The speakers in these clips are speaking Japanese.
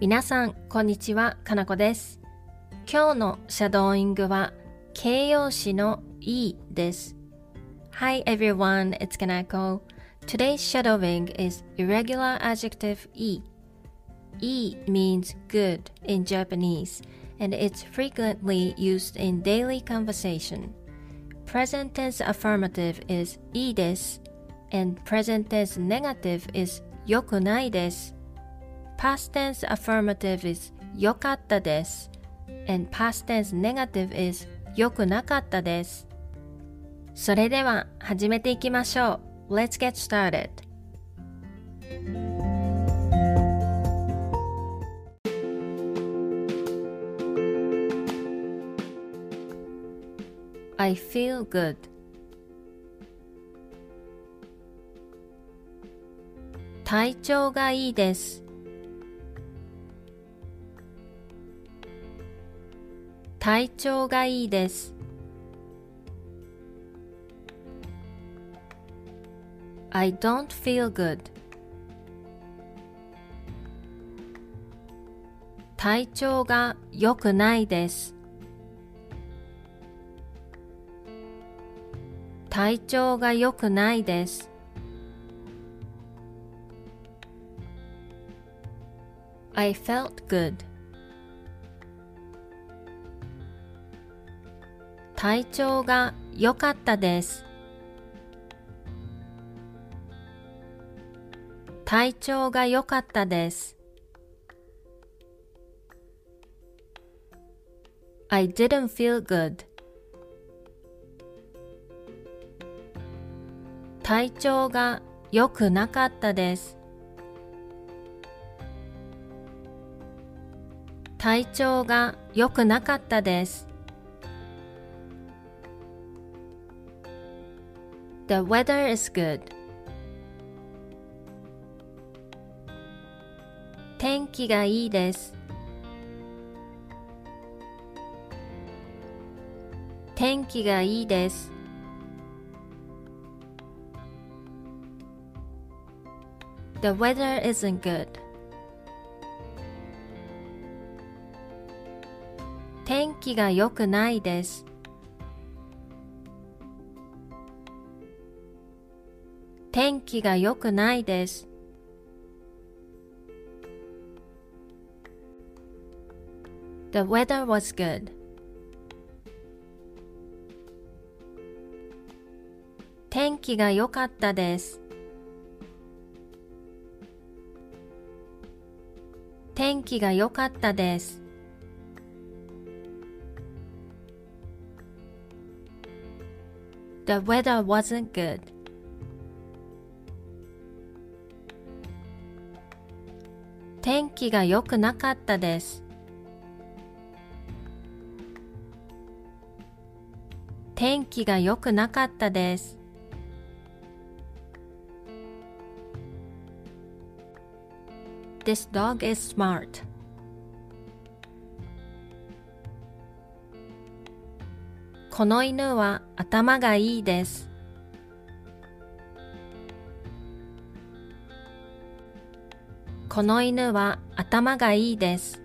皆さん、こんにちは、かなこです。今日のシャドーイングは形容詞の E です。Hi everyone, it's Kanako. Today's shadowing is irregular adjective E. E means good in Japanese and it's frequently used in daily conversation. Present tense affirmative is いいです and present tense negative is 良くないです。 Past tense affirmative is 良かったです。and past tense negative is 良くなかったです。それでは始めていきましょう。Let's get started. I feel good. 体調がいいです。体調がいいです。I don't feel good. 体調が良くないです。体調が良くないです。I felt good. 体調が良かったです。体調が良かったです。I didn't feel good. 体調が良くなかったです。体調が良くなかったです。The weather is good. 天気がいいです。天気がいいです。The weather isn't good. 天気が良くないです。 天気が良くないです。The weather was good. 天気が良かったです。天気が良かったです。The weather wasn't good. 天気が良くなかったです。天気が良くなかったです。This dog is smart. この犬は頭がいいです。この犬は頭がいいです。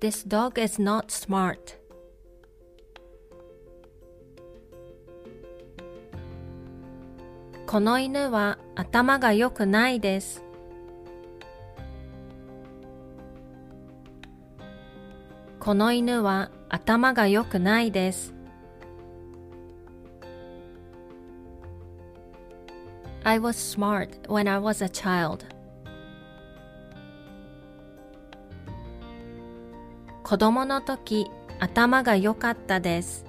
This dog is not smart. この犬は頭が良くないです。この犬は頭が良くないです。I was smart when I was a child. 子供の時頭が良かったです。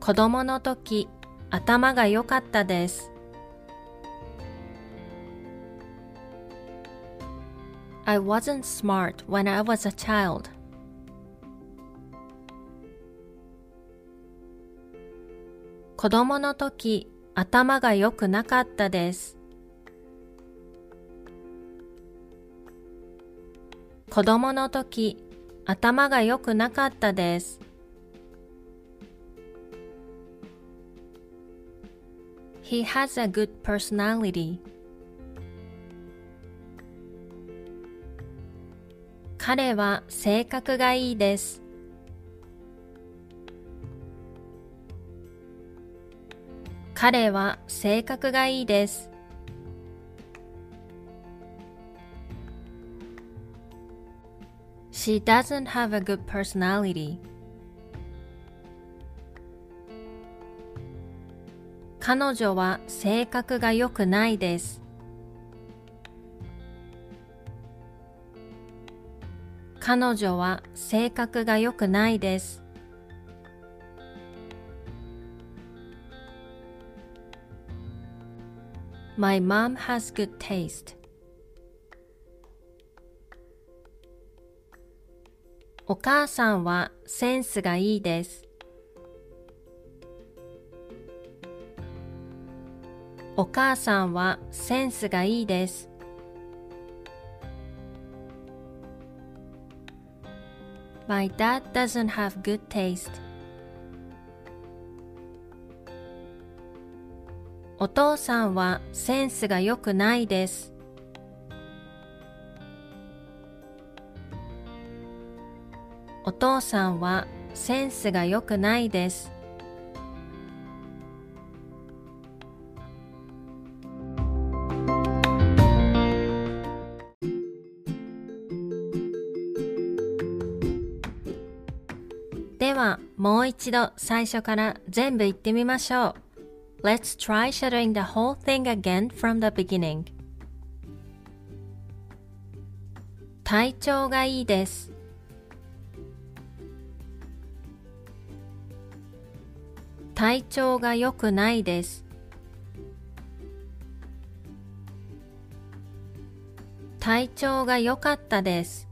子供の時頭が良かったです。I wasn't smart when I was a child. 子供の時頭が良くなかったです。子供の時頭が良くなかったです。He has a good personality. 彼は性格がいいです。彼は性格がいいです。She doesn't have a good personality. 彼女は性格が良くないです。彼女は性格が良くないです。My mom has good taste. お母さんはセンスがいいです。お母さんはセンスがいいです。My dad doesn't have good taste. お父さんはセンスが良くないです。お父さんはセンスが良くないです。ではもう一度最初から全部言ってみましょう。Let's try shadowing the whole thing again from the beginning. 体調がいいです。体調が良くないです。体調が良かったです。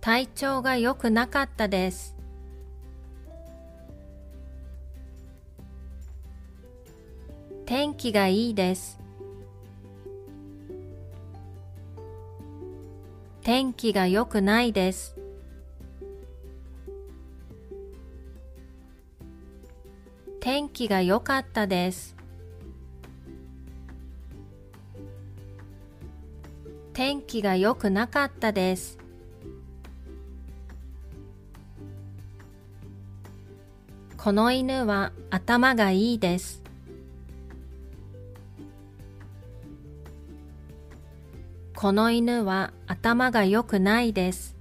体調が良くなかったです。天気がいいです。天気が良くないです。天気が良かったです。天気が良くなかったです。この犬は頭がいいです。この犬は頭が良くないです。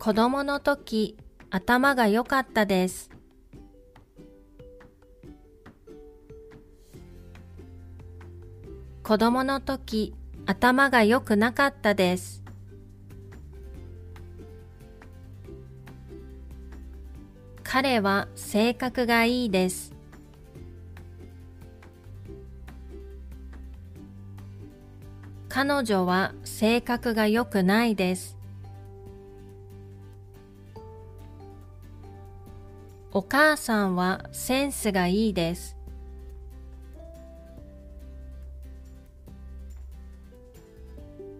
子供の時頭が良かったです。子供の時頭が良くなかったです。彼は性格がいいです。彼女は性格が良くないです。お母さんはセンスがいいです。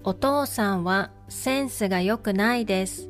お父さんはセンスが良くないです。